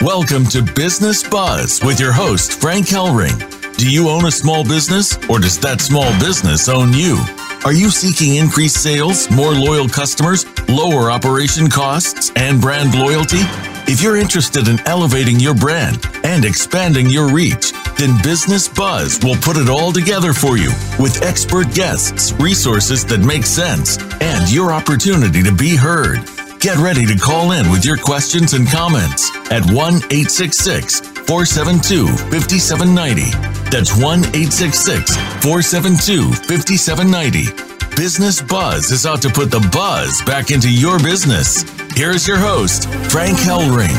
Welcome to Business Buzz with your host, Frank Hellring. Do you own a small business or does that small business own you? Are you seeking increased sales, more loyal customers, lower operation costs, and brand loyalty? If you're interested in elevating your brand and expanding your reach, then Business Buzz will put it all together for you with expert guests, resources that make sense, and your opportunity to be heard. Get ready to call in with your questions and comments at 1 866 472 5790. That's 1 866 472 5790. Business Buzz is out to put the buzz back into your business. Here's your host, Frank Hellring.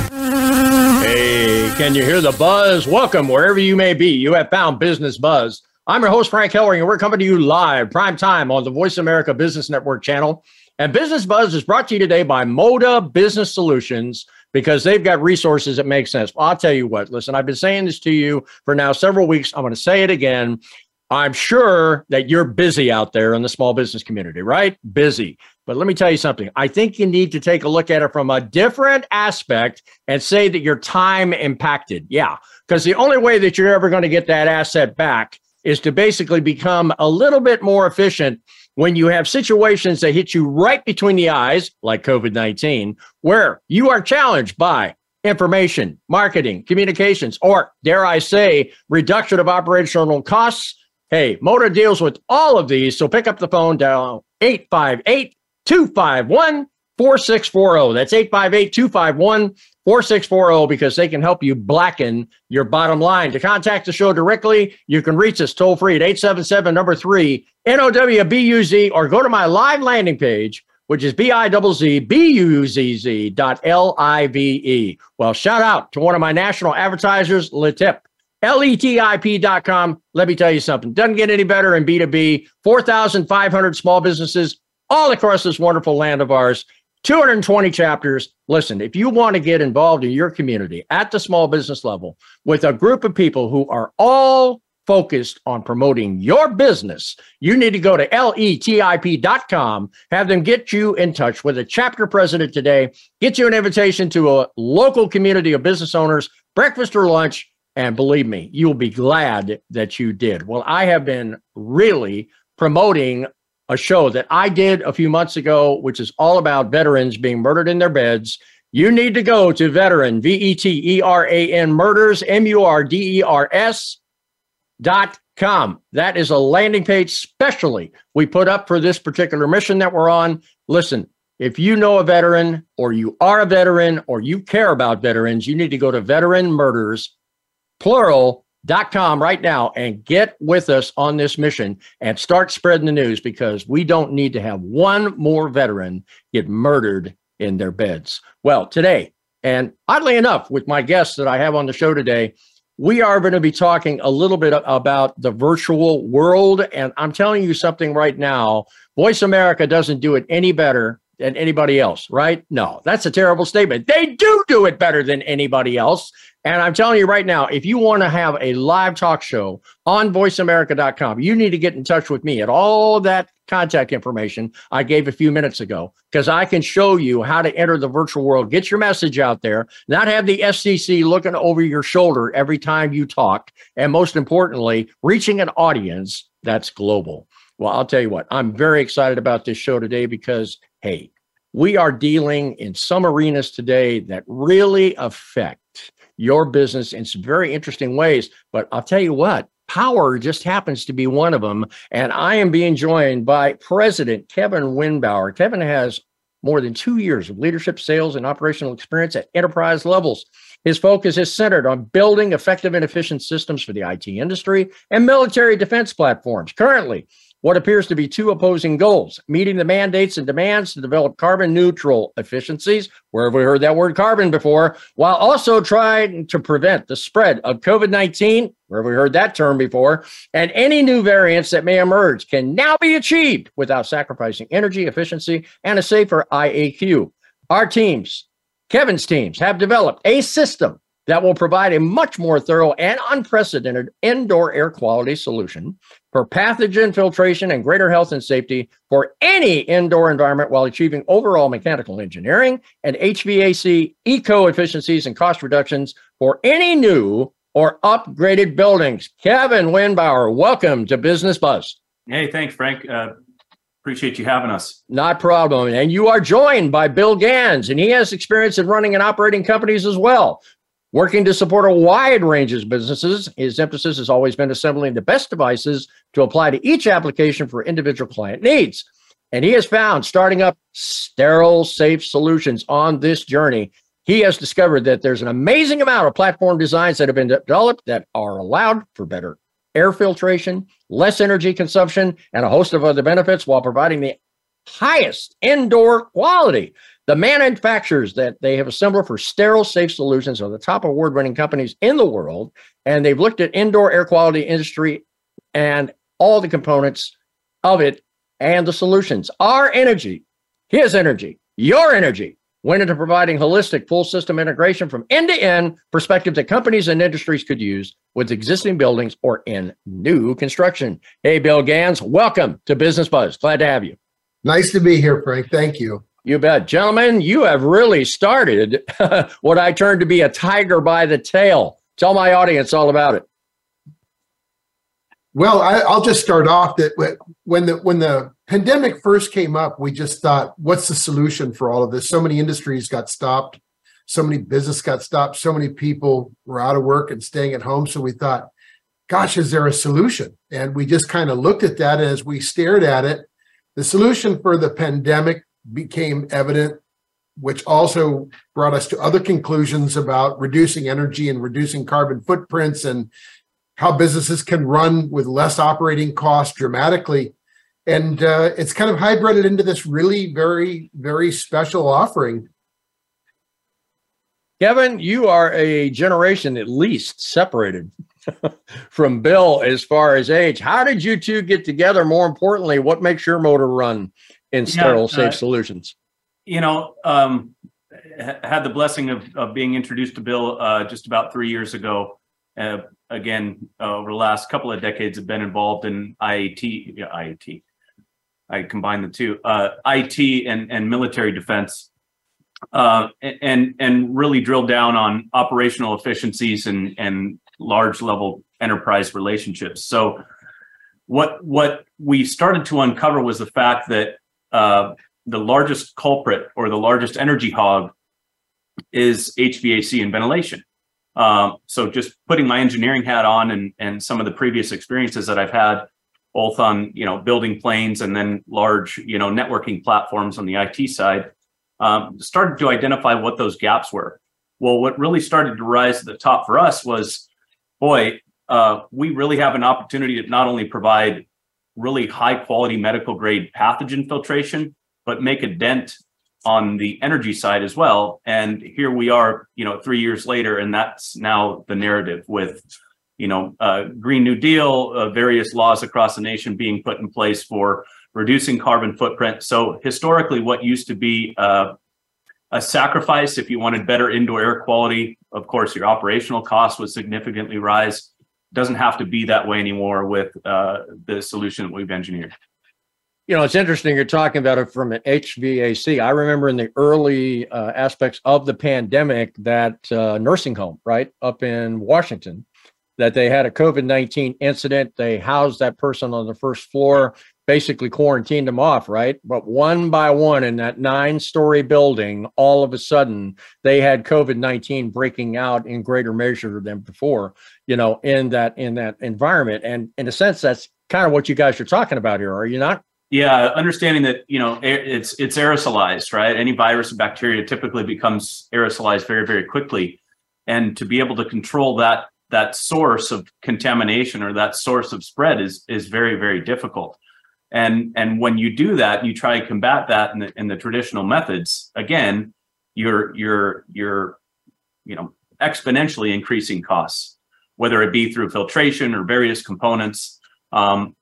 Hey, can you hear the buzz? Welcome wherever you may be. You have found Business Buzz. I'm your host, Frank Hellring, and we're coming to you live, prime time on the Voice America Business Network channel and Business Buzz is brought to you today by Moda Business Solutions because they've got resources that make sense. I'll tell you what, listen, I've been saying this to you for now several weeks. I'm going to say it again. I'm sure that you're busy out there in the small business community, right? Busy. But let me tell you something. I think you need to take a look at it from a different aspect and say that your time impacted. Yeah. Because the only way that you're ever going to get that asset back is to basically become a little bit more efficient when you have situations that hit you right between the eyes, like COVID 19, where you are challenged by information, marketing, communications, or dare I say, reduction of operational costs. Hey, Moda deals with all of these. So pick up the phone, dial 858 251 4640. That's 858 251 4640 because they can help you blacken your bottom line. To contact the show directly, you can reach us toll free at 877 number 3 NOWBUZ or go to my live landing page which is B-I-Z-Z-B-U-Z-Z dot L-I-V-E. Well, shout out to one of my national advertisers, Letip. L-E-T-I-P dot com. Let me tell you something. Doesn't get any better in B2B. 4,500 small businesses all across this wonderful land of ours. 220 chapters. Listen, if you want to get involved in your community at the small business level with a group of people who are all focused on promoting your business, you need to go to letip.com, have them get you in touch with a chapter president today, get you an invitation to a local community of business owners, breakfast or lunch. And believe me, you'll be glad that you did. Well, I have been really promoting a show that I did a few months ago, which is all about veterans being murdered in their beds. You need to go to veteran, V E T E R A N, murders, M U R D E R S dot com. That is a landing page specially we put up for this particular mission that we're on. Listen, if you know a veteran or you are a veteran or you care about veterans, you need to go to veteran murders, plural, dot com right now and get with us on this mission and start spreading the news because we don't need to have one more veteran get murdered in their beds. Well, today, and oddly enough, with my guests that I have on the show today, we are going to be talking a little bit about the virtual world. And I'm telling you something right now Voice America doesn't do it any better than anybody else, right? No, that's a terrible statement. They do do it better than anybody else. And I'm telling you right now, if you want to have a live talk show on voiceamerica.com, you need to get in touch with me at all that contact information I gave a few minutes ago, because I can show you how to enter the virtual world, get your message out there, not have the FCC looking over your shoulder every time you talk, and most importantly, reaching an audience that's global. Well, I'll tell you what, I'm very excited about this show today because, hey, we are dealing in some arenas today that really affect your business in some very interesting ways. But I'll tell you what, power just happens to be one of them. And I am being joined by President Kevin Winbauer. Kevin has more than two years of leadership, sales, and operational experience at enterprise levels. His focus is centered on building effective and efficient systems for the IT industry and military defense platforms. Currently, what appears to be two opposing goals meeting the mandates and demands to develop carbon neutral efficiencies, where have we heard that word carbon before, while also trying to prevent the spread of COVID 19, where have we heard that term before, and any new variants that may emerge can now be achieved without sacrificing energy efficiency and a safer IAQ. Our teams, Kevin's teams, have developed a system that will provide a much more thorough and unprecedented indoor air quality solution for pathogen filtration and greater health and safety for any indoor environment while achieving overall mechanical engineering and HVAC eco efficiencies and cost reductions for any new or upgraded buildings. Kevin Winbauer, welcome to Business Buzz. Hey, thanks, Frank. Uh, appreciate you having us. Not problem. And you are joined by Bill Gans, and he has experience in running and operating companies as well. Working to support a wide range of businesses, his emphasis has always been assembling the best devices to apply to each application for individual client needs. And he has found starting up sterile, safe solutions on this journey. He has discovered that there's an amazing amount of platform designs that have been developed that are allowed for better air filtration, less energy consumption, and a host of other benefits while providing the highest indoor quality. The manufacturers that they have assembled for sterile safe solutions are the top award winning companies in the world. And they've looked at indoor air quality industry and all the components of it and the solutions. Our energy, his energy, your energy went into providing holistic full system integration from end to end perspective that companies and industries could use with existing buildings or in new construction. Hey, Bill Gans, welcome to Business Buzz. Glad to have you. Nice to be here, Frank. Thank you. You bet. Gentlemen, you have really started what I turned to be a tiger by the tail. Tell my audience all about it. Well, I, will just start off that when the when the pandemic first came up, we just thought, what's the solution for all of this? So many industries got stopped, so many business got stopped, so many people were out of work and staying at home. So we thought, gosh, is there a solution? And we just kind of looked at that and as we stared at it. The solution for the pandemic became evident, which also brought us to other conclusions about reducing energy and reducing carbon footprints and how businesses can run with less operating costs dramatically. And uh, it's kind of hybrided into this really very, very special offering. Kevin, you are a generation at least separated from Bill as far as age. How did you two get together? More importantly, what makes your motor run in sterile yeah, safe uh, solutions? You know, um, had the blessing of, of being introduced to Bill uh, just about three years ago. Uh, again, uh, over the last couple of decades, have been involved in IAT, yeah, IAT. I combine the two, uh, IT and, and military defense, and and really drill down on operational efficiencies and and large level enterprise relationships. So, what what we started to uncover was the fact that uh, the largest culprit or the largest energy hog is HVAC and ventilation. Um, so just putting my engineering hat on and, and some of the previous experiences that I've had both on you know building planes and then large you know networking platforms on the IT side, um, started to identify what those gaps were. Well, what really started to rise to the top for us was, boy, uh, we really have an opportunity to not only provide really high quality medical grade pathogen filtration, but make a dent on the energy side as well. And here we are, you know, three years later, and that's now the narrative with, you know, uh, Green New Deal, uh, various laws across the nation being put in place for reducing carbon footprint. So historically, what used to be uh, a sacrifice if you wanted better indoor air quality, of course, your operational costs would significantly rise doesn't have to be that way anymore with uh, the solution that we've engineered. You know, it's interesting you're talking about it from an HVAC. I remember in the early uh, aspects of the pandemic that uh, nursing home, right, up in Washington, that they had a COVID 19 incident. They housed that person on the first floor basically quarantined them off, right? But one by one in that nine story building, all of a sudden they had COVID 19 breaking out in greater measure than before, you know, in that in that environment. And in a sense, that's kind of what you guys are talking about here, are you not? Yeah, understanding that you know it's it's aerosolized, right? Any virus or bacteria typically becomes aerosolized very very quickly, and to be able to control that that source of contamination or that source of spread is is very very difficult and and when you do that you try to combat that in the, in the traditional methods again you're you're you're you know exponentially increasing costs whether it be through filtration or various components um,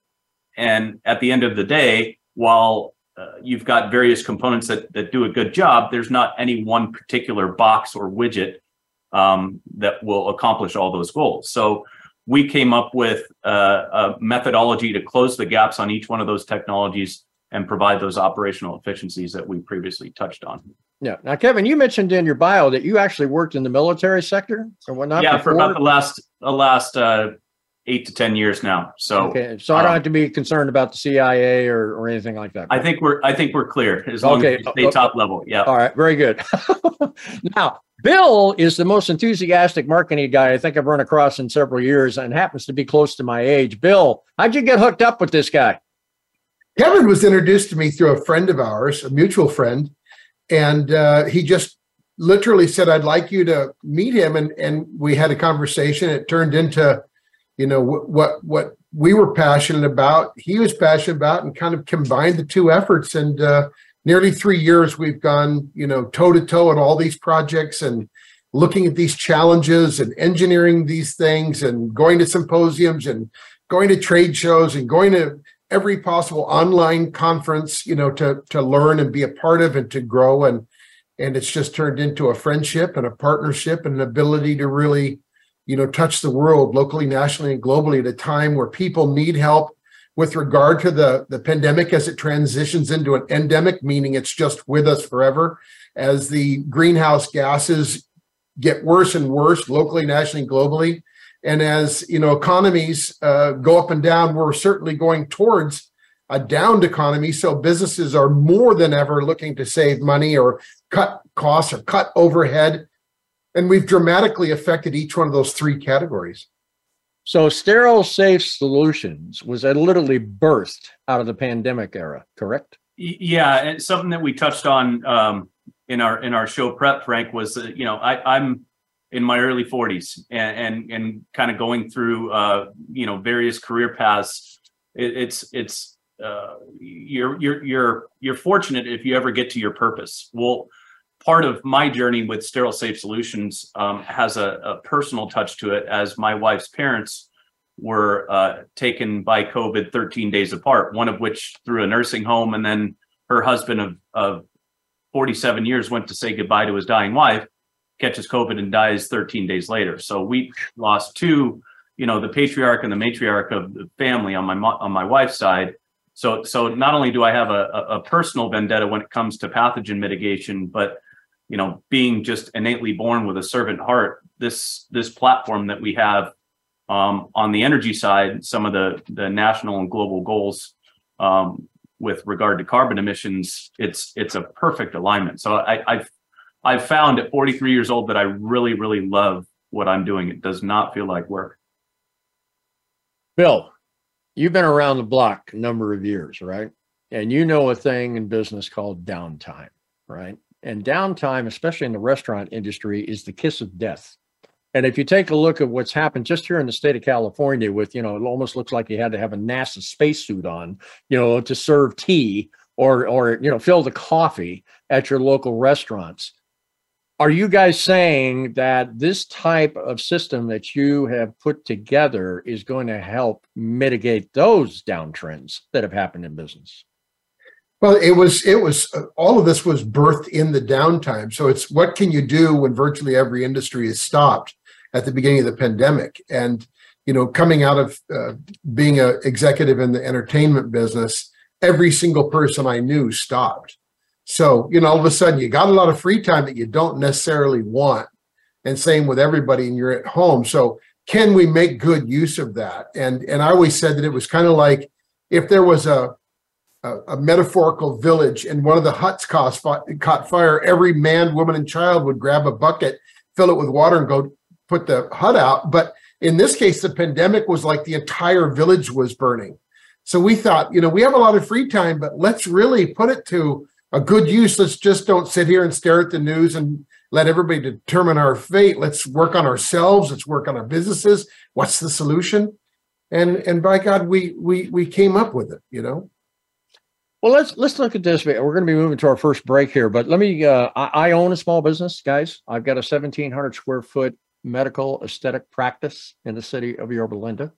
and at the end of the day while uh, you've got various components that, that do a good job there's not any one particular box or widget um, that will accomplish all those goals. So we came up with a, a methodology to close the gaps on each one of those technologies and provide those operational efficiencies that we previously touched on. Yeah. Now, Kevin, you mentioned in your bio that you actually worked in the military sector and whatnot. yeah, for about the last the last uh, eight to ten years now. So okay, so I don't um, have to be concerned about the CIA or, or anything like that. I think we're I think we're clear as long Okay, as we stay uh, top level. Yeah. All right, very good. now, Bill is the most enthusiastic marketing guy I think I've run across in several years and happens to be close to my age. Bill, how'd you get hooked up with this guy? Kevin was introduced to me through a friend of ours, a mutual friend, and uh, he just literally said, "I'd like you to meet him." And and we had a conversation. It turned into, you know, wh- what what we were passionate about, he was passionate about, and kind of combined the two efforts. And uh, nearly three years, we've gone, you know, toe to toe on all these projects and looking at these challenges and engineering these things and going to symposiums and going to trade shows and going to every possible online conference, you know, to to learn and be a part of and to grow. And and it's just turned into a friendship and a partnership and an ability to really, you know, touch the world locally, nationally, and globally at a time where people need help with regard to the the pandemic as it transitions into an endemic, meaning it's just with us forever, as the greenhouse gases get worse and worse locally, nationally, and globally and as you know, economies uh, go up and down, we're certainly going towards a downed economy. So businesses are more than ever looking to save money or cut costs or cut overhead. And we've dramatically affected each one of those three categories. So, Sterile Safe Solutions was uh, literally birthed out of the pandemic era, correct? Yeah, and something that we touched on um, in our in our show prep, Frank, was that you know I, I'm in my early 40s and and, and kind of going through uh, you know various career paths. It, it's it's uh, you're you're you're you're fortunate if you ever get to your purpose. Well, part of my journey with Sterile Safe Solutions um, has a, a personal touch to it, as my wife's parents were uh, taken by COVID 13 days apart. One of which through a nursing home, and then her husband of of 47 years went to say goodbye to his dying wife catches COVID and dies 13 days later. So we lost two, you know, the patriarch and the matriarch of the family on my on my wife's side. So so not only do I have a, a personal vendetta when it comes to pathogen mitigation, but you know, being just innately born with a servant heart, this this platform that we have um, on the energy side, some of the the national and global goals um, with regard to carbon emissions, it's it's a perfect alignment. So I, I've I've found at 43 years old that I really, really love what I'm doing. It does not feel like work. Bill, you've been around the block a number of years, right? And you know a thing in business called downtime, right? And downtime, especially in the restaurant industry, is the kiss of death. And if you take a look at what's happened just here in the state of California, with, you know, it almost looks like you had to have a NASA spacesuit on, you know, to serve tea or, or, you know, fill the coffee at your local restaurants. Are you guys saying that this type of system that you have put together is going to help mitigate those downtrends that have happened in business? Well, it was it was all of this was birthed in the downtime. So it's what can you do when virtually every industry is stopped at the beginning of the pandemic? And you know, coming out of uh, being an executive in the entertainment business, every single person I knew stopped. So you know, all of a sudden, you got a lot of free time that you don't necessarily want, and same with everybody, and you're at home. So can we make good use of that? And and I always said that it was kind of like if there was a a, a metaphorical village and one of the huts caught, caught fire, every man, woman, and child would grab a bucket, fill it with water, and go put the hut out. But in this case, the pandemic was like the entire village was burning. So we thought, you know, we have a lot of free time, but let's really put it to a good use. Let's just don't sit here and stare at the news and let everybody determine our fate. Let's work on ourselves. Let's work on our businesses. What's the solution? And and by God, we we we came up with it. You know. Well, let's let's look at this. We're going to be moving to our first break here, but let me. Uh, I, I own a small business, guys. I've got a 1,700 square foot medical aesthetic practice in the city of Yorba Linda,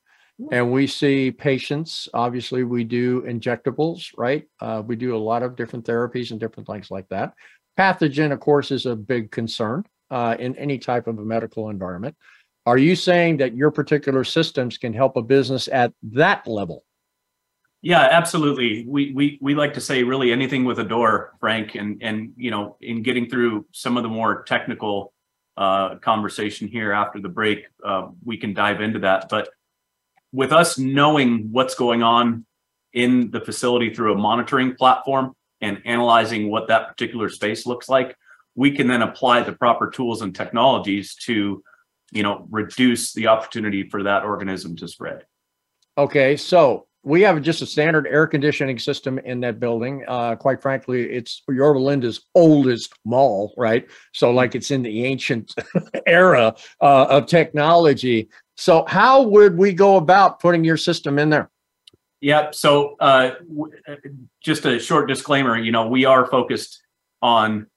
and we see patients. Obviously, we do injectables, right? Uh, we do a lot of different therapies and different things like that. Pathogen, of course, is a big concern, uh, in any type of a medical environment. Are you saying that your particular systems can help a business at that level? Yeah, absolutely. We we we like to say really anything with a door, Frank, and and you know, in getting through some of the more technical uh, conversation here after the break, uh, we can dive into that. But with us knowing what's going on in the facility through a monitoring platform and analyzing what that particular space looks like, we can then apply the proper tools and technologies to you know reduce the opportunity for that organism to spread. Okay so we have just a standard air conditioning system in that building. Uh, quite frankly it's yorba linda's oldest mall right? So like it's in the ancient era uh, of technology so how would we go about putting your system in there? Yeah so uh, w- just a short disclaimer you know we are focused on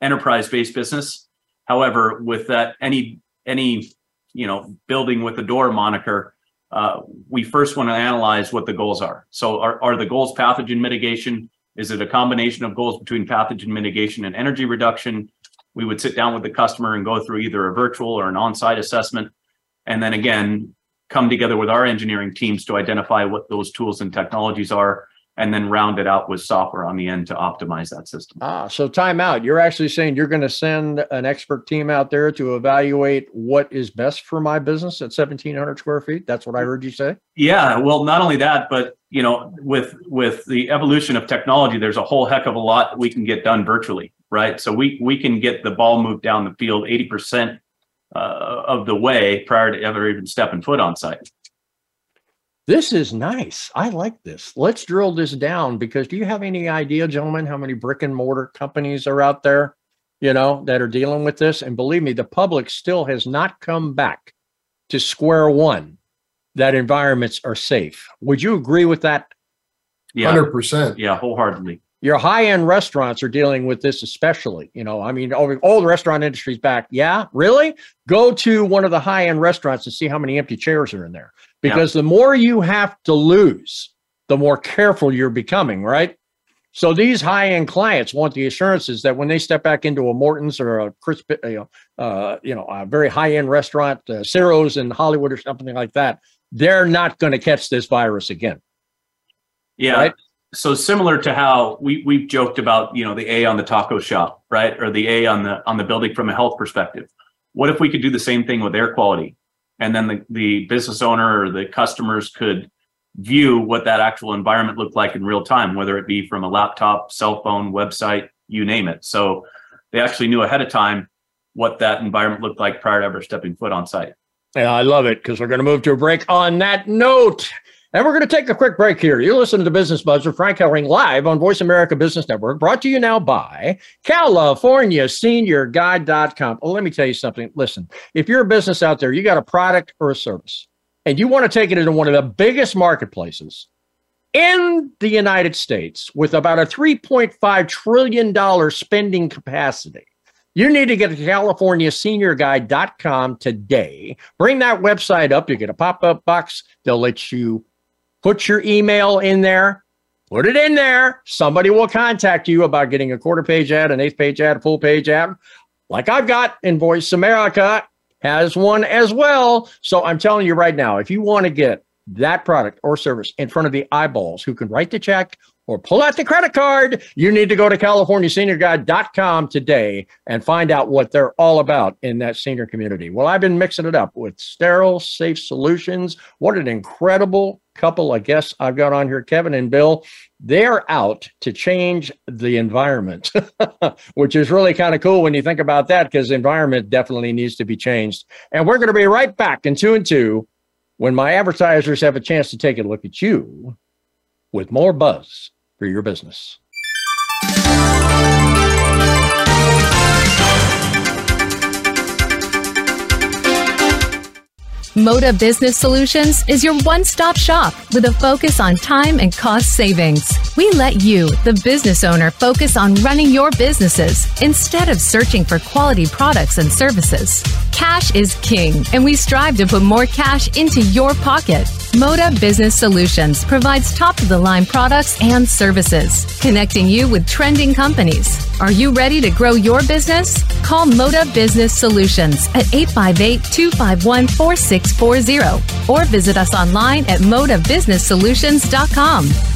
enterprise based business. However with that any any you know building with the door moniker uh, we first want to analyze what the goals are. So are, are the goals pathogen mitigation? Is it a combination of goals between pathogen mitigation and energy reduction? We would sit down with the customer and go through either a virtual or an on-site assessment and then again come together with our engineering teams to identify what those tools and technologies are and then round it out with software on the end to optimize that system. Ah, so time out. You're actually saying you're going to send an expert team out there to evaluate what is best for my business at 1700 square feet. That's what I heard you say. Yeah, well, not only that, but you know, with with the evolution of technology, there's a whole heck of a lot we can get done virtually, right? So we we can get the ball moved down the field 80 percent uh, of the way prior to ever even stepping foot on site. This is nice. I like this. Let's drill this down because do you have any idea, gentlemen, how many brick and mortar companies are out there, you know, that are dealing with this? And believe me, the public still has not come back to square one that environments are safe. Would you agree with that? Yeah, 100%. yeah, wholeheartedly. Your high-end restaurants are dealing with this especially. You know, I mean, all, all the restaurant industry's back. Yeah, really? Go to one of the high-end restaurants and see how many empty chairs are in there because yeah. the more you have to lose, the more careful you're becoming, right? So these high-end clients want the assurances that when they step back into a Morton's or a Chris, you know, uh, you know, a very high-end restaurant, uh, Ciro's in Hollywood or something like that, they're not going to catch this virus again. Yeah. Right? So similar to how we we've joked about, you know, the A on the taco shop, right, or the A on the on the building from a health perspective. What if we could do the same thing with air quality? and then the, the business owner or the customers could view what that actual environment looked like in real time, whether it be from a laptop, cell phone, website, you name it. So they actually knew ahead of time what that environment looked like prior to ever stepping foot on site. Yeah, I love it because we're going to move to a break on that note. And we're going to take a quick break here. You're listening to Business Buzz with Frank Hellring live on Voice America Business Network, brought to you now by California Senior Guide.com. Well, oh, let me tell you something. Listen, if you're a business out there, you got a product or a service, and you want to take it into one of the biggest marketplaces in the United States with about a $3.5 trillion spending capacity. You need to get to CaliforniaSeniorGuide.com today. Bring that website up. You get a pop up box. They'll let you Put your email in there. Put it in there. Somebody will contact you about getting a quarter page ad, an eighth page ad, a full page ad. Like I've got in Voice America has one as well. So I'm telling you right now, if you want to get that product or service in front of the eyeballs who can write the check or pull out the credit card, you need to go to CaliforniaSeniorGuide.com today and find out what they're all about in that senior community. Well, I've been mixing it up with sterile, safe solutions. What an incredible couple of guests I've got on here, Kevin and Bill. They're out to change the environment, which is really kind of cool when you think about that, because the environment definitely needs to be changed. And we're going to be right back in two and two when my advertisers have a chance to take a look at you with more buzz for your business. Moda Business Solutions is your one stop shop with a focus on time and cost savings. We let you, the business owner, focus on running your businesses instead of searching for quality products and services. Cash is king, and we strive to put more cash into your pocket. Moda Business Solutions provides top of the line products and services, connecting you with trending companies. Are you ready to grow your business? Call Moda Business Solutions at 858 251 4640 or visit us online at modabusinesssolutions.com.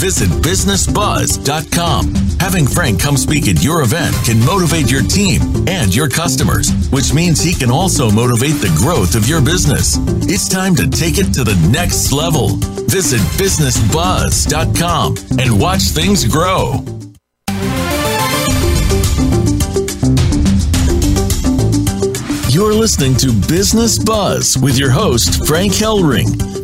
Visit businessbuzz.com. Having Frank come speak at your event can motivate your team and your customers, which means he can also motivate the growth of your business. It's time to take it to the next level. Visit businessbuzz.com and watch things grow. You're listening to Business Buzz with your host, Frank Hellring.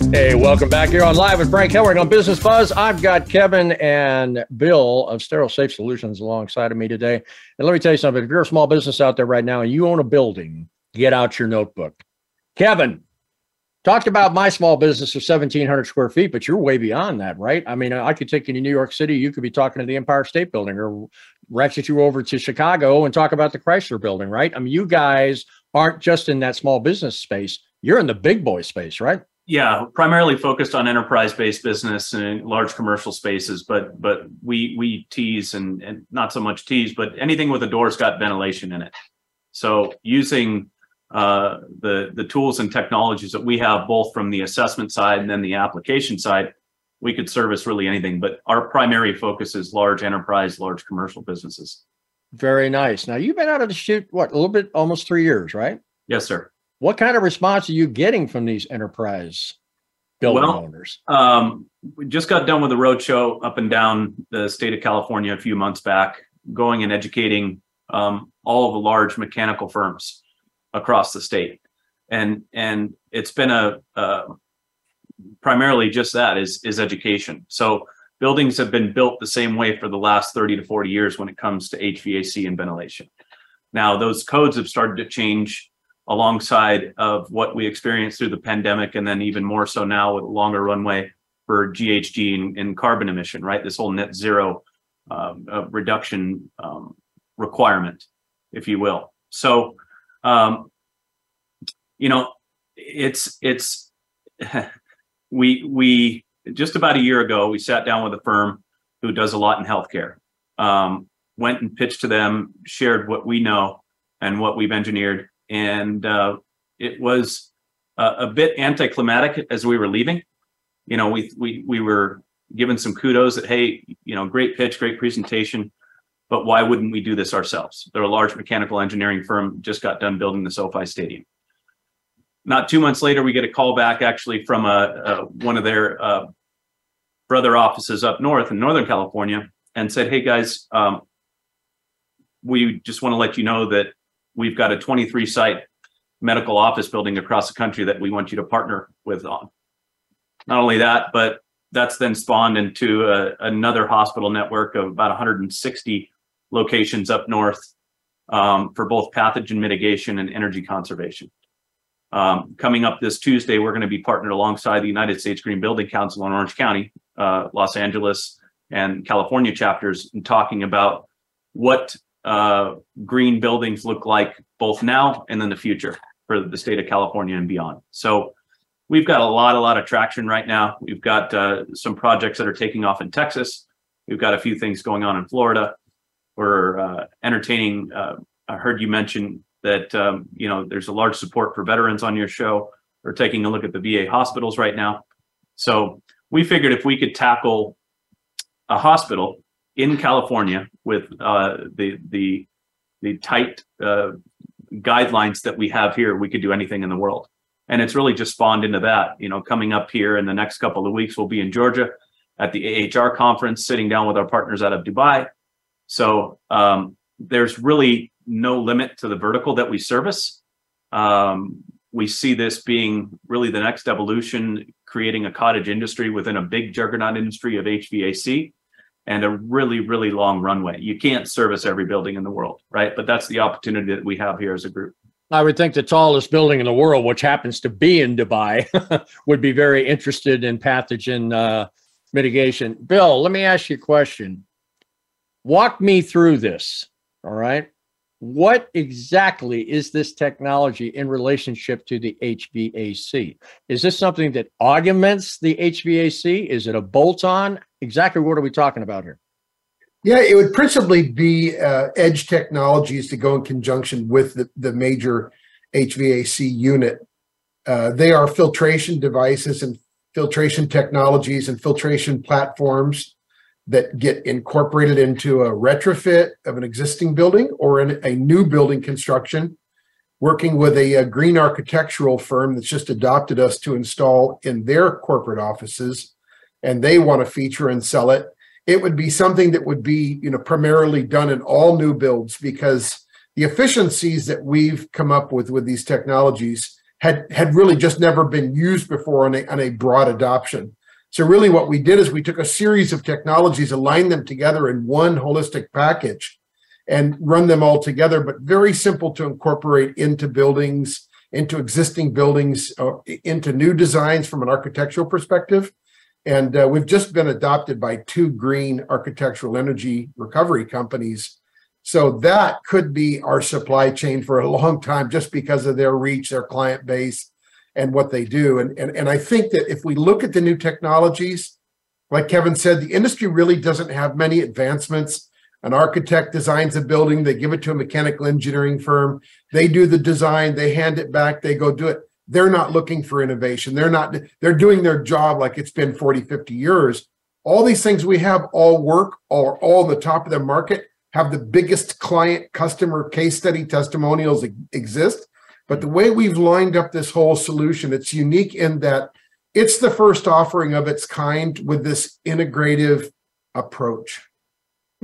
Hey, welcome back here on Live with Frank Hellring on Business Buzz. I've got Kevin and Bill of Sterile Safe Solutions alongside of me today. And let me tell you something if you're a small business out there right now and you own a building, get out your notebook. Kevin, talked about my small business of 1,700 square feet, but you're way beyond that, right? I mean, I could take you to New York City. You could be talking to the Empire State Building or ratchet you over to Chicago and talk about the Chrysler Building, right? I mean, you guys aren't just in that small business space, you're in the big boy space, right? Yeah, primarily focused on enterprise-based business and large commercial spaces, but but we we tease and and not so much tease, but anything with a door's got ventilation in it. So using uh, the the tools and technologies that we have, both from the assessment side and then the application side, we could service really anything. But our primary focus is large enterprise, large commercial businesses. Very nice. Now you've been out of the chute what a little bit, almost three years, right? Yes, sir. What kind of response are you getting from these enterprise building Well, owners? Um, we just got done with a roadshow up and down the state of California a few months back, going and educating um, all of the large mechanical firms across the state, and and it's been a uh, primarily just that is is education. So buildings have been built the same way for the last 30 to 40 years when it comes to HVAC and ventilation. Now those codes have started to change alongside of what we experienced through the pandemic, and then even more so now with a longer runway for GHG and, and carbon emission, right? This whole net zero um, uh, reduction um, requirement, if you will. So, um, you know, it's it's we we just about a year ago we sat down with a firm who does a lot in healthcare. Um, went and pitched to them, shared what we know and what we've engineered, and uh, it was a, a bit anticlimactic as we were leaving. You know, we we we were given some kudos that hey, you know, great pitch, great presentation, but why wouldn't we do this ourselves? They're a large mechanical engineering firm, just got done building the SoFi Stadium. Not two months later, we get a call back actually from a, a one of their uh, brother offices up north in Northern California and said, "Hey guys, um, we just want to let you know that we've got a 23 site medical office building across the country that we want you to partner with on." Not only that, but that's then spawned into a, another hospital network of about 160 locations up north um, for both pathogen mitigation and energy conservation. Um, coming up this Tuesday, we're going to be partnered alongside the United States Green Building Council in Orange County, uh, Los Angeles, and California chapters, and talking about what uh, green buildings look like both now and in the future for the state of California and beyond. So we've got a lot, a lot of traction right now. We've got uh, some projects that are taking off in Texas. We've got a few things going on in Florida. We're uh, entertaining. Uh, I heard you mention that um, you know there's a large support for veterans on your show. We're taking a look at the VA hospitals right now. So we figured if we could tackle a hospital in California with uh, the the the tight uh, guidelines that we have here, we could do anything in the world and it's really just spawned into that. You know, coming up here in the next couple of weeks, we'll be in Georgia at the AHR conference, sitting down with our partners out of Dubai. So um, there's really no limit to the vertical that we service. Um, we see this being really the next evolution, creating a cottage industry within a big juggernaut industry of HVAC and a really, really long runway. You can't service every building in the world, right? But that's the opportunity that we have here as a group. I would think the tallest building in the world, which happens to be in Dubai, would be very interested in pathogen uh, mitigation. Bill, let me ask you a question. Walk me through this. All right. What exactly is this technology in relationship to the HVAC? Is this something that augments the HVAC? Is it a bolt on? Exactly what are we talking about here? Yeah, it would principally be uh, edge technologies to go in conjunction with the, the major HVAC unit. Uh, they are filtration devices and filtration technologies and filtration platforms that get incorporated into a retrofit of an existing building or in a new building construction. Working with a, a green architectural firm that's just adopted us to install in their corporate offices, and they want to feature and sell it it would be something that would be you know primarily done in all new builds because the efficiencies that we've come up with with these technologies had had really just never been used before on a, on a broad adoption. So really what we did is we took a series of technologies aligned them together in one holistic package and run them all together but very simple to incorporate into buildings into existing buildings uh, into new designs from an architectural perspective and uh, we've just been adopted by two green architectural energy recovery companies. So that could be our supply chain for a long time just because of their reach, their client base, and what they do. And, and, and I think that if we look at the new technologies, like Kevin said, the industry really doesn't have many advancements. An architect designs a building, they give it to a mechanical engineering firm, they do the design, they hand it back, they go do it they're not looking for innovation. They're not they're doing their job like it's been 40 50 years. All these things we have all work are all the top of the market have the biggest client customer case study testimonials exist. But the way we've lined up this whole solution it's unique in that it's the first offering of its kind with this integrative approach.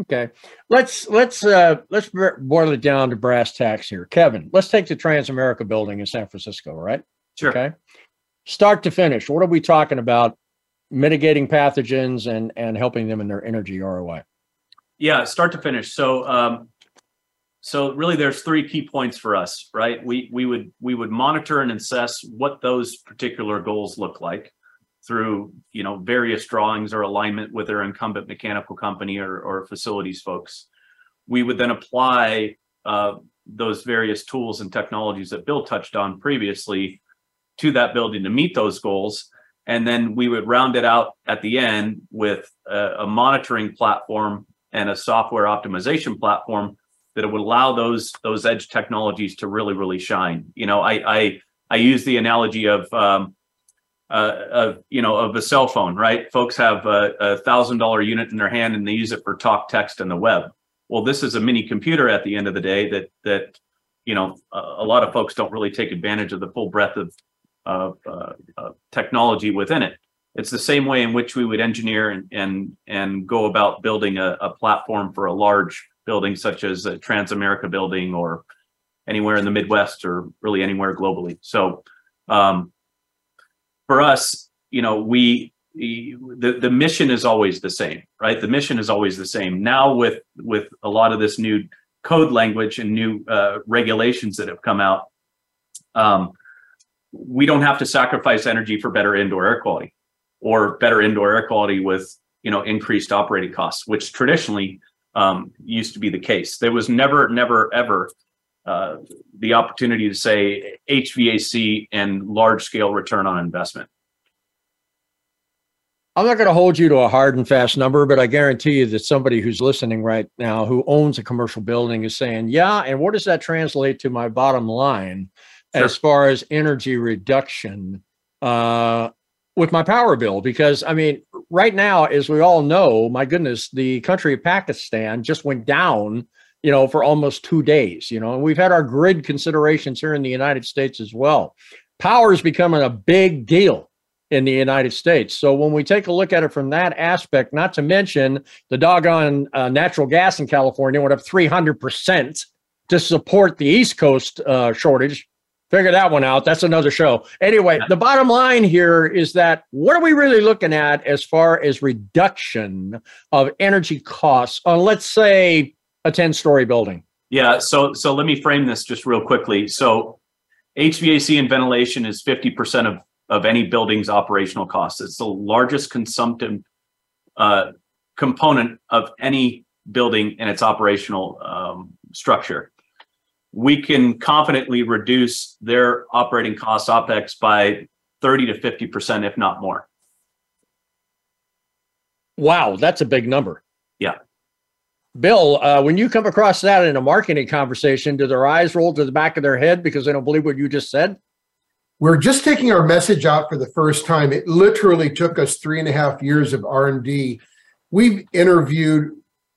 Okay, let's let's uh, let's boil it down to brass tacks here, Kevin. Let's take the Transamerica building in San Francisco, right? Sure. Okay. Start to finish, what are we talking about? Mitigating pathogens and and helping them in their energy ROI. Yeah, start to finish. So um, so really there's three key points for us, right? We we would we would monitor and assess what those particular goals look like through you know various drawings or alignment with their incumbent mechanical company or, or facilities folks. We would then apply uh, those various tools and technologies that Bill touched on previously to that building to meet those goals. And then we would round it out at the end with a, a monitoring platform and a software optimization platform that would allow those those edge technologies to really really shine. You know, I I, I use the analogy of um, uh, of you know of a cell phone, right? Folks have a, thousand dollar unit in their hand and they use it for talk, text, and the web. well, this is a mini computer at the end of the day that that you know a, a lot of folks don't really take advantage of the full breadth of of uh, uh, technology within it. It's the same way in which we would engineer and and and go about building a, a platform for a large building such as a Transamerica building or anywhere in the Midwest or really anywhere globally. So um, for us, you know, we the the mission is always the same, right? The mission is always the same. Now with with a lot of this new code language and new uh, regulations that have come out, um, we don't have to sacrifice energy for better indoor air quality or better indoor air quality with you know increased operating costs, which traditionally um, used to be the case. There was never, never, ever uh, the opportunity to say HVAC and large scale return on investment. I'm not going to hold you to a hard and fast number, but I guarantee you that somebody who's listening right now who owns a commercial building is saying, Yeah, and what does that translate to my bottom line sure. as far as energy reduction uh, with my power bill? Because I mean, right now, as we all know, my goodness, the country of Pakistan just went down you know, for almost two days, you know, and we've had our grid considerations here in the United States as well. Power is becoming a big deal in the United States. So when we take a look at it from that aspect, not to mention the doggone uh, natural gas in California went up 300% to support the East Coast uh, shortage. Figure that one out. That's another show. Anyway, the bottom line here is that what are we really looking at as far as reduction of energy costs on, let's say, a 10 story building? Yeah. So, so let me frame this just real quickly. So, HVAC and ventilation is 50% of of any building's operational costs. It's the largest consumptive uh, component of any building and its operational um, structure. We can confidently reduce their operating costs, OPEX, by 30 to 50%, if not more. Wow, that's a big number. Yeah. Bill, uh, when you come across that in a marketing conversation, do their eyes roll to the back of their head because they don't believe what you just said? we're just taking our message out for the first time it literally took us three and a half years of r&d we've interviewed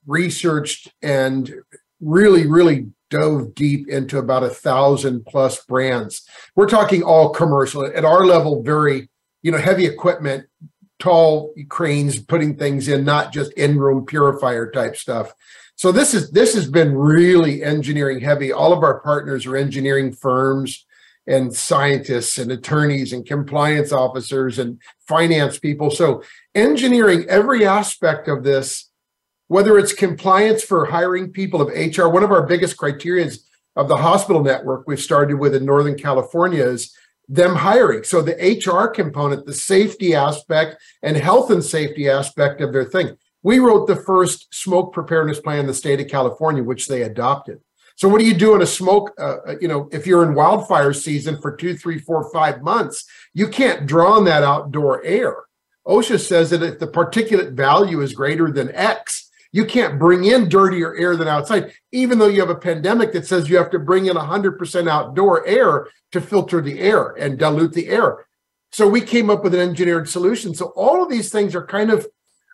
researched and really really dove deep into about a thousand plus brands. We're talking all commercial. At our level very you know heavy equipment tall cranes putting things in not just in room purifier type stuff. So this is this has been really engineering heavy. All of our partners are engineering firms and scientists and attorneys and compliance officers and finance people. So, engineering every aspect of this, whether it's compliance for hiring people of HR, one of our biggest criterions of the hospital network we've started with in Northern California is them hiring. So, the HR component, the safety aspect, and health and safety aspect of their thing. We wrote the first smoke preparedness plan in the state of California, which they adopted. So what do you do in a smoke? Uh, uh, you know, if you're in wildfire season for two, three, four, five months, you can't draw on that outdoor air. OSHA says that if the particulate value is greater than X, you can't bring in dirtier air than outside, even though you have a pandemic that says you have to bring in 100% outdoor air to filter the air and dilute the air. So we came up with an engineered solution. So all of these things are kind of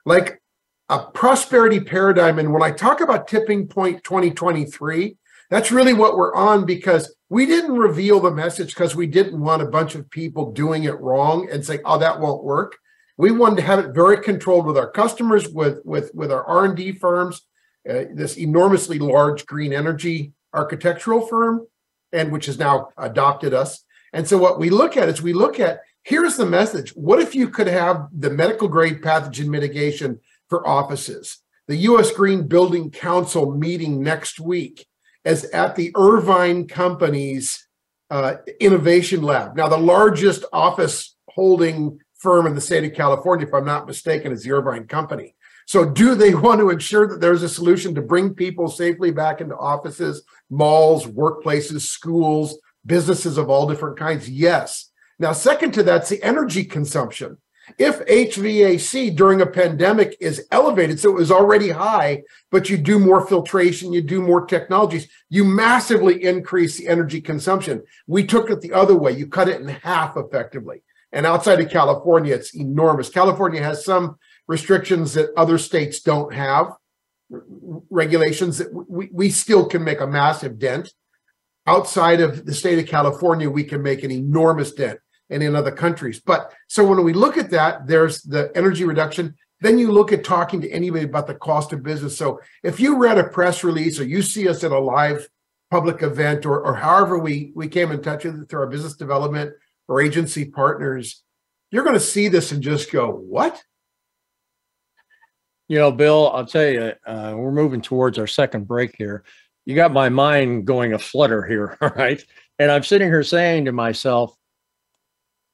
like a prosperity paradigm. And when I talk about tipping point 2023, that's really what we're on because we didn't reveal the message because we didn't want a bunch of people doing it wrong and saying, "Oh, that won't work." We wanted to have it very controlled with our customers, with with with our R and D firms, uh, this enormously large green energy architectural firm, and which has now adopted us. And so, what we look at is we look at here's the message: What if you could have the medical grade pathogen mitigation for offices? The U.S. Green Building Council meeting next week as at the Irvine Company's uh, innovation lab. Now, the largest office holding firm in the state of California, if I'm not mistaken, is the Irvine Company. So, do they want to ensure that there's a solution to bring people safely back into offices, malls, workplaces, schools, businesses of all different kinds? Yes. Now, second to that's the energy consumption. If HVAC during a pandemic is elevated, so it was already high, but you do more filtration, you do more technologies, you massively increase the energy consumption. We took it the other way. You cut it in half effectively. And outside of California, it's enormous. California has some restrictions that other states don't have. regulations that we, we still can make a massive dent. Outside of the state of California, we can make an enormous dent and in other countries. But so when we look at that, there's the energy reduction. Then you look at talking to anybody about the cost of business. So if you read a press release or you see us at a live public event or, or however we, we came in touch with it through our business development or agency partners, you're going to see this and just go, what? You know, Bill, I'll tell you, uh, we're moving towards our second break here. You got my mind going a flutter here, all right? And I'm sitting here saying to myself,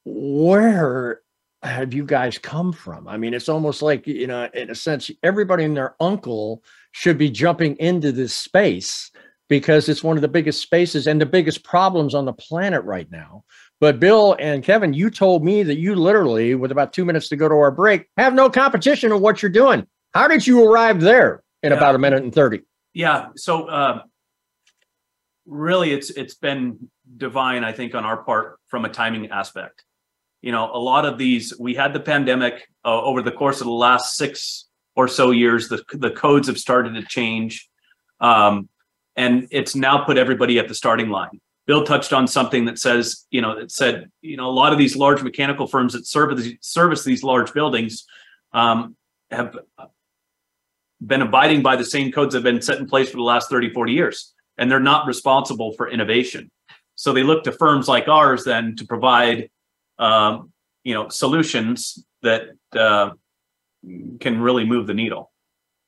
where have you guys come from? I mean, it's almost like, you know, in a sense, everybody and their uncle should be jumping into this space because it's one of the biggest spaces and the biggest problems on the planet right now. But Bill and Kevin, you told me that you literally, with about two minutes to go to our break, have no competition in what you're doing. How did you arrive there in yeah. about a minute and 30? Yeah. So uh, really it's it's been divine, I think, on our part from a timing aspect. You know, a lot of these, we had the pandemic uh, over the course of the last six or so years, the, the codes have started to change. Um, and it's now put everybody at the starting line. Bill touched on something that says, you know, that said, you know, a lot of these large mechanical firms that service service these large buildings um, have been abiding by the same codes that have been set in place for the last 30, 40 years, and they're not responsible for innovation. So they look to firms like ours then to provide, um, you know, solutions that uh, can really move the needle.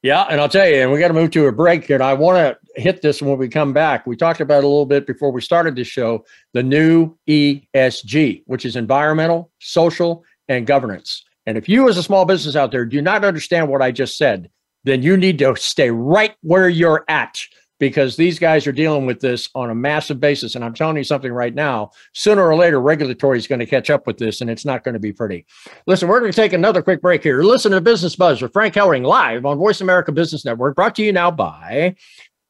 Yeah, and I'll tell you, and we got to move to a break, and I want to hit this when we come back. We talked about a little bit before we started this show, the new ESG, which is environmental, social, and governance. And if you, as a small business out there, do not understand what I just said, then you need to stay right where you're at because these guys are dealing with this on a massive basis. And I'm telling you something right now, sooner or later, regulatory is going to catch up with this and it's not going to be pretty. Listen, we're going to take another quick break here. Listen to Business Buzz with Frank Hellring live on Voice America Business Network, brought to you now by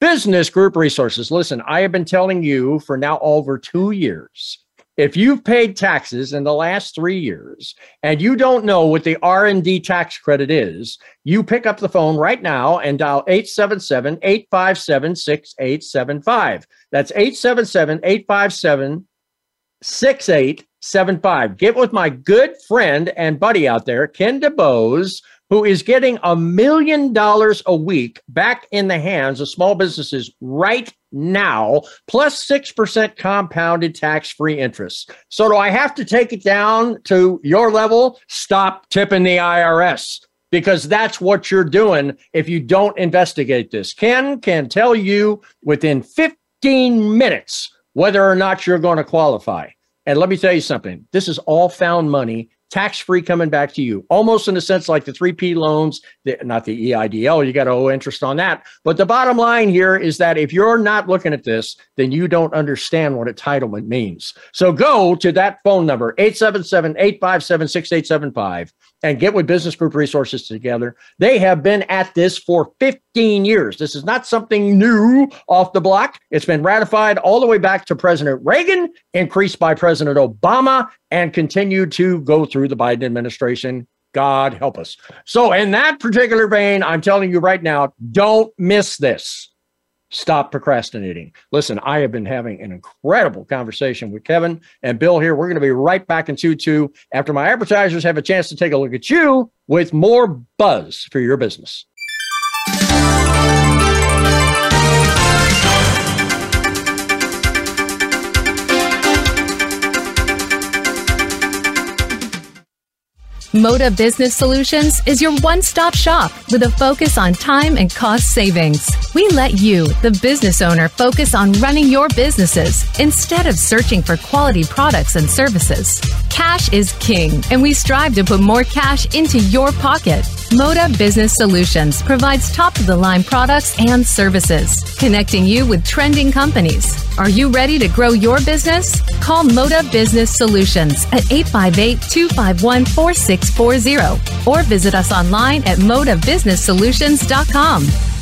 Business Group Resources. Listen, I have been telling you for now over two years if you've paid taxes in the last three years and you don't know what the r&d tax credit is you pick up the phone right now and dial 877-857-6875 that's 877-857-6875 get with my good friend and buddy out there ken debose who is getting a million dollars a week back in the hands of small businesses right now, plus 6% compounded tax free interest. So, do I have to take it down to your level? Stop tipping the IRS because that's what you're doing if you don't investigate this. Ken can tell you within 15 minutes whether or not you're going to qualify. And let me tell you something this is all found money tax free coming back to you, almost in a sense like the 3P loans, the, not the EIDL, you got to owe interest on that. But the bottom line here is that if you're not looking at this, then you don't understand what entitlement means. So go to that phone number, 877 857 6875 and get with Business Group Resources together. They have been at this for 15 years. This is not something new off the block. It's been ratified all the way back to President Reagan, increased by President Obama, and continued to go through the Biden administration. God help us. So, in that particular vein, I'm telling you right now, don't miss this stop procrastinating. Listen, I have been having an incredible conversation with Kevin and Bill here. We're going to be right back in 2 2 after my advertisers have a chance to take a look at you with more buzz for your business. Moda Business Solutions is your one stop shop with a focus on time and cost savings. We let you, the business owner, focus on running your businesses instead of searching for quality products and services. Cash is king, and we strive to put more cash into your pocket. Moda Business Solutions provides top of the line products and services, connecting you with trending companies. Are you ready to grow your business? Call Moda Business Solutions at 858 251 4640 or visit us online at modabusinesssolutions.com.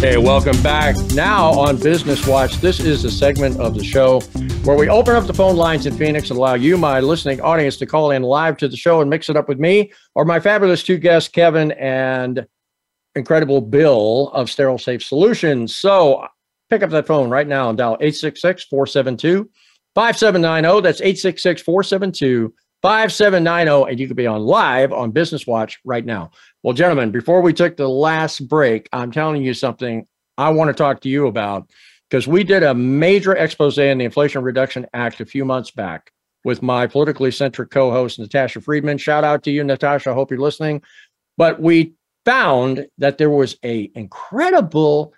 Hey, welcome back. Now on Business Watch, this is a segment of the show where we open up the phone lines in Phoenix and allow you, my listening audience, to call in live to the show and mix it up with me or my fabulous two guests, Kevin and incredible Bill of Sterile Safe Solutions. So pick up that phone right now and dial 866 472 5790. That's 866 472 5790. And you can be on live on Business Watch right now. Well, gentlemen, before we took the last break, I'm telling you something I want to talk to you about because we did a major expose in the Inflation Reduction Act a few months back with my politically centric co host, Natasha Friedman. Shout out to you, Natasha. I hope you're listening. But we found that there was a incredible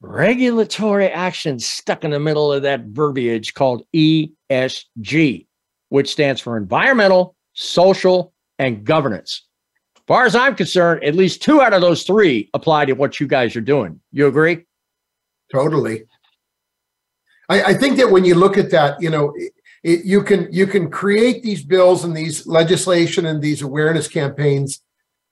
regulatory action stuck in the middle of that verbiage called ESG, which stands for environmental, social, and governance As far as I'm concerned, at least two out of those three apply to what you guys are doing. You agree? Totally. I, I think that when you look at that, you know, it, you can you can create these bills and these legislation and these awareness campaigns,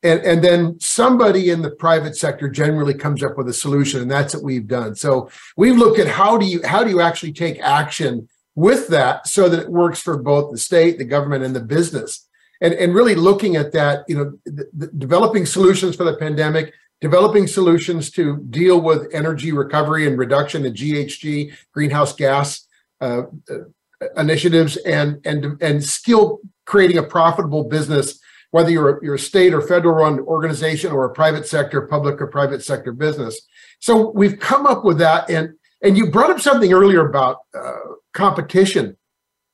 and and then somebody in the private sector generally comes up with a solution, and that's what we've done. So we've looked at how do you how do you actually take action with that so that it works for both the state, the government, and the business and, and really looking at that, you know, the, the developing solutions for the pandemic, developing solutions to deal with energy recovery and reduction in GHG, greenhouse gas uh, uh, initiatives, and and and still creating a profitable business, whether you're a, you're a state or federal run organization or a private sector, public or private sector business. So we've come up with that, and and you brought up something earlier about uh, competition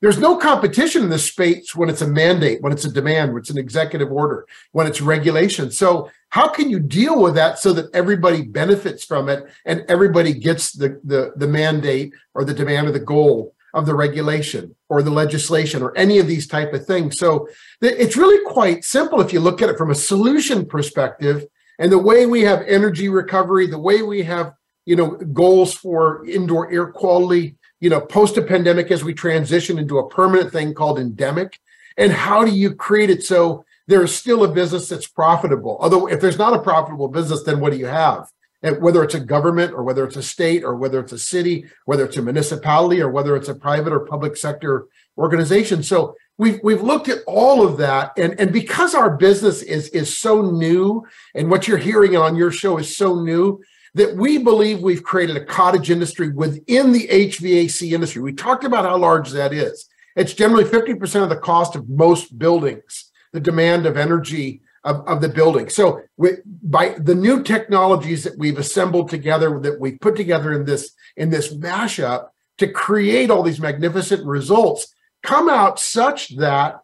there's no competition in this space when it's a mandate, when it's a demand, when it's an executive order, when it's regulation. So how can you deal with that so that everybody benefits from it and everybody gets the the, the mandate or the demand or the goal of the regulation or the legislation or any of these type of things? So it's really quite simple if you look at it from a solution perspective and the way we have energy recovery, the way we have you know goals for indoor air quality you know, post a pandemic as we transition into a permanent thing called endemic? And how do you create it so there's still a business that's profitable? Although, if there's not a profitable business, then what do you have? And whether it's a government or whether it's a state or whether it's a city, whether it's a municipality or whether it's a private or public sector organization. So we've we've looked at all of that and and because our business is is so new and what you're hearing on your show is so new that we believe we've created a cottage industry within the HVAC industry. We talked about how large that is. It's generally 50% of the cost of most buildings, the demand of energy of, of the building. So we, by the new technologies that we've assembled together, that we've put together in this in this mashup to create all these magnificent results, come out such that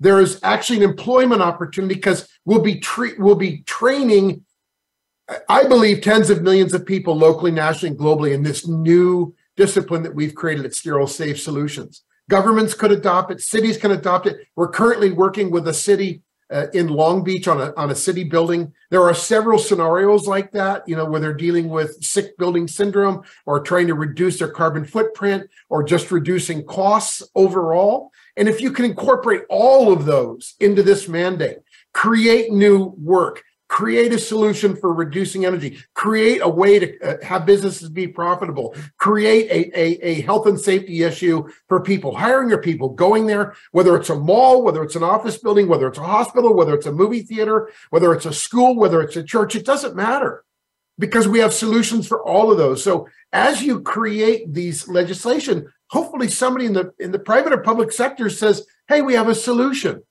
there is actually an employment opportunity because we'll be tre- we'll be training I believe tens of millions of people locally, nationally, and globally in this new discipline that we've created at Sterile Safe Solutions. Governments could adopt it, cities can adopt it. We're currently working with a city uh, in Long Beach on a, on a city building. There are several scenarios like that, you know, where they're dealing with sick building syndrome or trying to reduce their carbon footprint or just reducing costs overall. And if you can incorporate all of those into this mandate, create new work, create a solution for reducing energy create a way to uh, have businesses be profitable create a, a, a, health and safety issue for people hiring your people going there whether it's a mall whether it's an office building whether it's a hospital whether it's a movie theater whether it's a school whether it's a church it doesn't matter because we have solutions for all of those. So as you create these legislation hopefully somebody in the in the private or public sector says hey we have a solution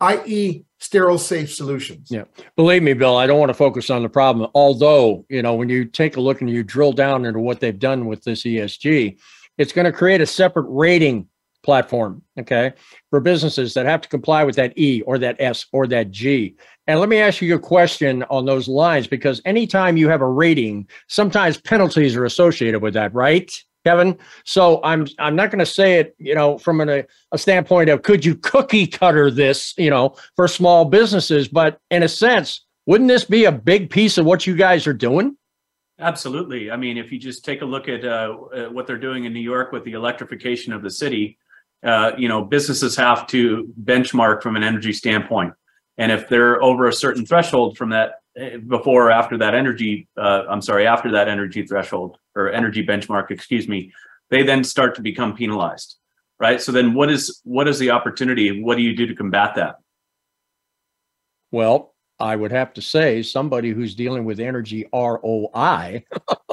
i.e sterile safe solutions. Yeah. Believe me, Bill, I don't want to focus on the problem. Although, you know, when you take a look and you drill down into what they've done with this ESG, it's going to create a separate rating platform, okay, for businesses that have to comply with that E or that S or that G. And let me ask you a question on those lines because anytime you have a rating, sometimes penalties are associated with that, right? Kevin. So I'm I'm not going to say it, you know, from an, a, a standpoint of could you cookie cutter this, you know, for small businesses, but in a sense, wouldn't this be a big piece of what you guys are doing? Absolutely. I mean, if you just take a look at uh, what they're doing in New York with the electrification of the city, uh, you know, businesses have to benchmark from an energy standpoint, and if they're over a certain threshold from that before or after that energy uh, i'm sorry after that energy threshold or energy benchmark excuse me they then start to become penalized right so then what is what is the opportunity what do you do to combat that well i would have to say somebody who's dealing with energy roi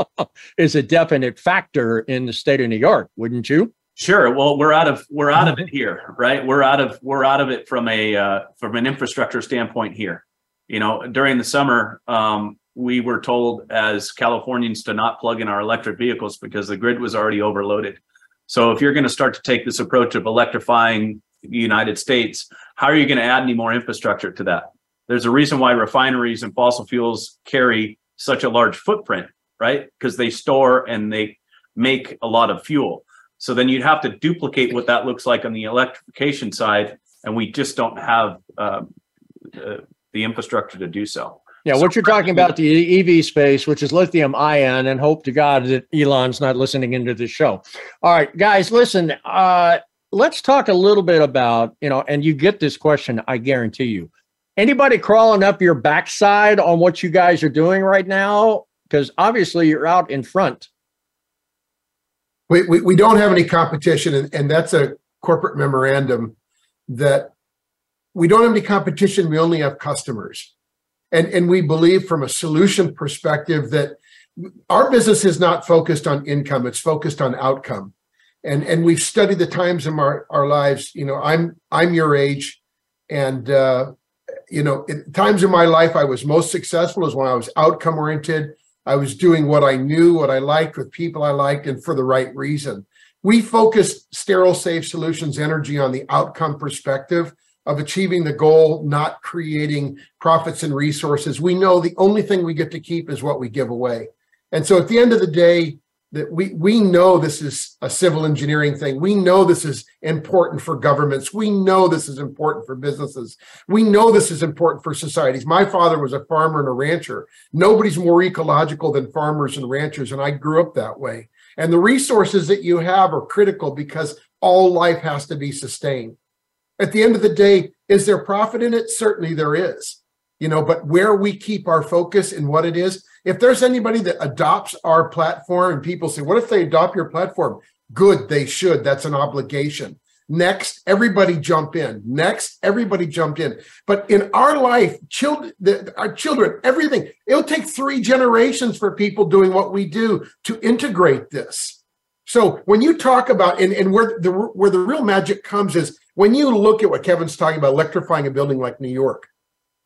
is a definite factor in the state of new york wouldn't you Sure. Well, we're out of we're out of it here, right? We're out of we're out of it from a uh, from an infrastructure standpoint here you know, during the summer, um, we were told as Californians to not plug in our electric vehicles because the grid was already overloaded. So if you're going to start to take this approach of electrifying the United States, how are you going to add any more infrastructure to that? There's a reason why refineries and fossil fuels carry such a large footprint, right? Because they store and they make a lot of fuel. So then you'd have to duplicate what that looks like on the electrification side, and we just don't have uh, uh, the infrastructure to do so. Yeah, what you're talking about the EV space, which is lithium ion, and hope to God that Elon's not listening into this show. All right, guys, listen. Uh, let's talk a little bit about you know, and you get this question, I guarantee you. Anybody crawling up your backside on what you guys are doing right now? Because obviously you're out in front. We, we, we don't have any competition, and, and that's a corporate memorandum that we don't have any competition. We only have customers. And, and we believe from a solution perspective that our business is not focused on income, it's focused on outcome. And, and we've studied the times in our, our lives. You know, I'm I'm your age, and uh, you know, times in my life I was most successful is when I was outcome oriented. I was doing what I knew, what I liked, with people I liked, and for the right reason. We focused Sterile Safe Solutions energy on the outcome perspective of achieving the goal, not creating profits and resources. We know the only thing we get to keep is what we give away. And so at the end of the day, that we we know this is a civil engineering thing. We know this is important for governments. We know this is important for businesses. We know this is important for societies. My father was a farmer and a rancher. Nobody's more ecological than farmers and ranchers, and I grew up that way. And the resources that you have are critical because all life has to be sustained at the end of the day, is there profit in it? Certainly there is. You know, but where we keep our focus and what it is, If there's anybody that adopts our platform and people say, what if they adopt your platform? Good, they should. That's an obligation. Next, everybody jump in. Next, everybody jump in. But in our life, children, our children, everything, it'll take three generations for people doing what we do to integrate this. So when you talk about and, and where the where the real magic comes is when you look at what Kevin's talking about, electrifying a building like New York.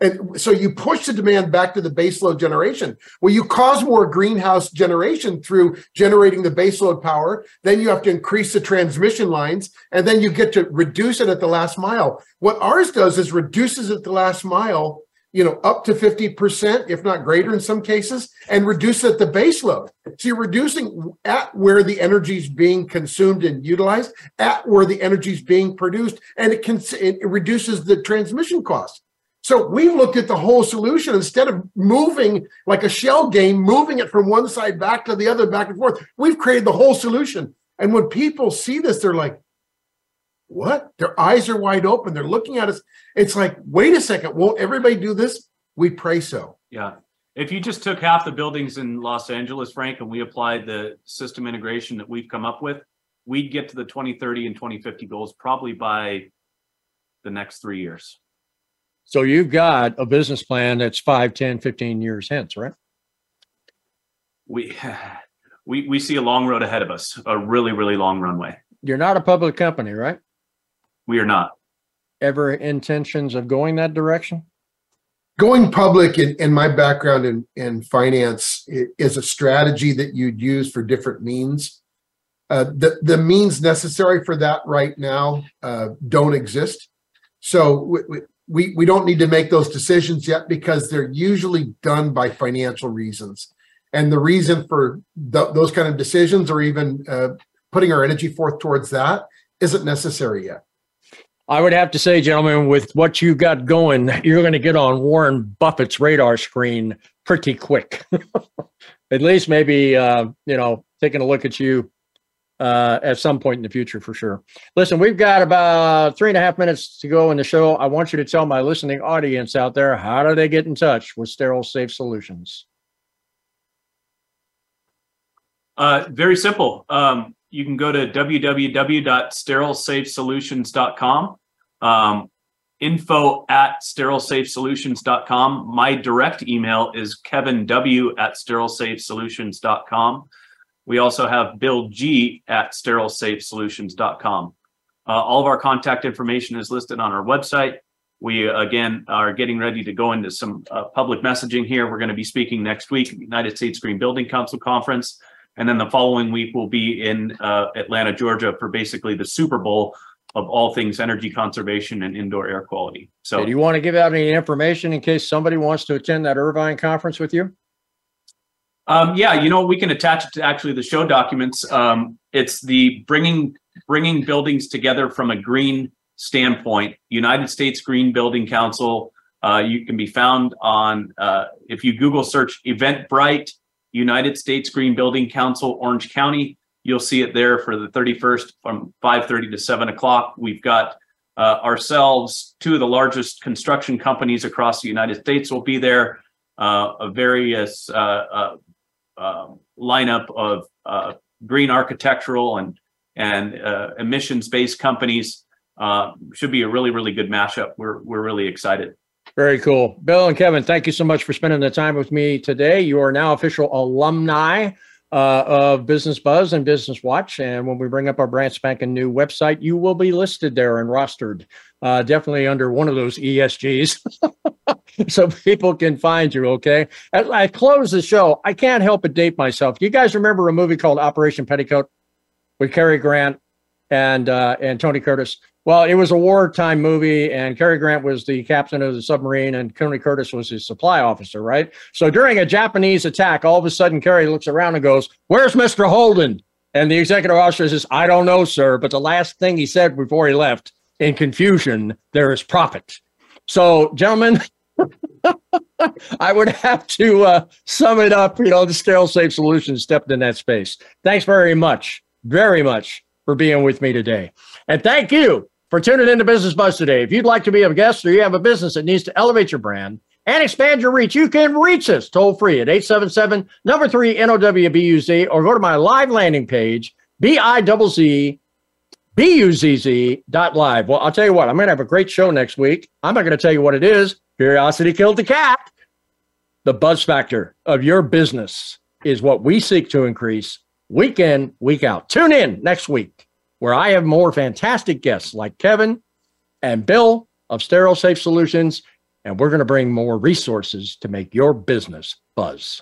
And so you push the demand back to the baseload generation. Well, you cause more greenhouse generation through generating the baseload power. Then you have to increase the transmission lines, and then you get to reduce it at the last mile. What ours does is reduces at the last mile, you know, up to 50%, if not greater in some cases, and reduce at the base load. So you're reducing at where the energy is being consumed and utilized, at where the energy is being produced, and it can it reduces the transmission cost. So we've looked at the whole solution instead of moving like a shell game, moving it from one side back to the other, back and forth. We've created the whole solution. And when people see this, they're like, what? Their eyes are wide open. They're looking at us. It's like, wait a second, won't everybody do this? We pray so. Yeah. If you just took half the buildings in Los Angeles, Frank, and we applied the system integration that we've come up with, we'd get to the 2030 and 2050 goals probably by the next three years. So you've got a business plan that's 5, 10, 15 years hence, right? We we we see a long road ahead of us, a really really long runway. You're not a public company, right? We are not. Ever intentions of going that direction? Going public in, in my background in, in finance is a strategy that you'd use for different means. Uh, the, the means necessary for that right now uh, don't exist. So we we don't need to make those decisions yet because they're usually done by financial reasons and the reason for th- those kind of decisions or even uh, putting our energy forth towards that isn't necessary yet i would have to say gentlemen with what you got going you're going to get on warren buffett's radar screen pretty quick at least maybe uh, you know taking a look at you uh, at some point in the future for sure. Listen, we've got about three and a half minutes to go in the show. I want you to tell my listening audience out there how do they get in touch with Sterile Safe Solutions? Uh, very simple. Um, you can go to www.sterilesafesolutions.com. Um, info at sterilesafesolutions.com. My direct email is kevinw at sterilesafesolutions.com. We also have Bill G at sterilesafesolutions.com. Uh, all of our contact information is listed on our website. We again are getting ready to go into some uh, public messaging here. We're going to be speaking next week United States Green Building Council conference, and then the following week we'll be in uh, Atlanta, Georgia, for basically the Super Bowl of all things energy conservation and indoor air quality. So, do you want to give out any information in case somebody wants to attend that Irvine conference with you? Um, yeah, you know, we can attach it to actually the show documents. Um, it's the bringing bringing buildings together from a green standpoint. United States Green Building Council. Uh, you can be found on uh, if you Google search Eventbrite United States Green Building Council Orange County. You'll see it there for the 31st from 5:30 to 7 o'clock. We've got uh, ourselves, two of the largest construction companies across the United States will be there. Uh, various uh, uh um, lineup of uh, green architectural and and uh, emissions based companies. Should be a really really good mashup. We're we're really excited. Very cool, Bill and Kevin. Thank you so much for spending the time with me today. You are now official alumni uh, of Business Buzz and Business Watch. And when we bring up our brand spanking new website, you will be listed there and rostered, uh, definitely under one of those ESGs. so people can find you. Okay. As I close the show, I can't help but date myself. You guys remember a movie called Operation Petticoat with Cary Grant and uh, and Tony Curtis? Well, it was a wartime movie, and Cary Grant was the captain of the submarine, and Tony Curtis was his supply officer, right? So during a Japanese attack, all of a sudden, Cary looks around and goes, Where's Mr. Holden? And the executive officer says, I don't know, sir. But the last thing he said before he left, in confusion, there is profit. So, gentlemen, I would have to uh, sum it up. You know, the Sterile Safe solution stepped in that space. Thanks very much, very much for being with me today. And thank you for tuning into Business Buzz today. If you'd like to be a guest or you have a business that needs to elevate your brand, and expand your reach, you can reach us toll free at 877 number three NOWBUZ or go to my live landing page, B-I-double-Z B-U-Z-Z dot live. Well, I'll tell you what, I'm going to have a great show next week. I'm not going to tell you what it is. Curiosity killed the cat. The buzz factor of your business is what we seek to increase week in, week out. Tune in next week where I have more fantastic guests like Kevin and Bill of Sterile Safe Solutions, and we're going to bring more resources to make your business buzz.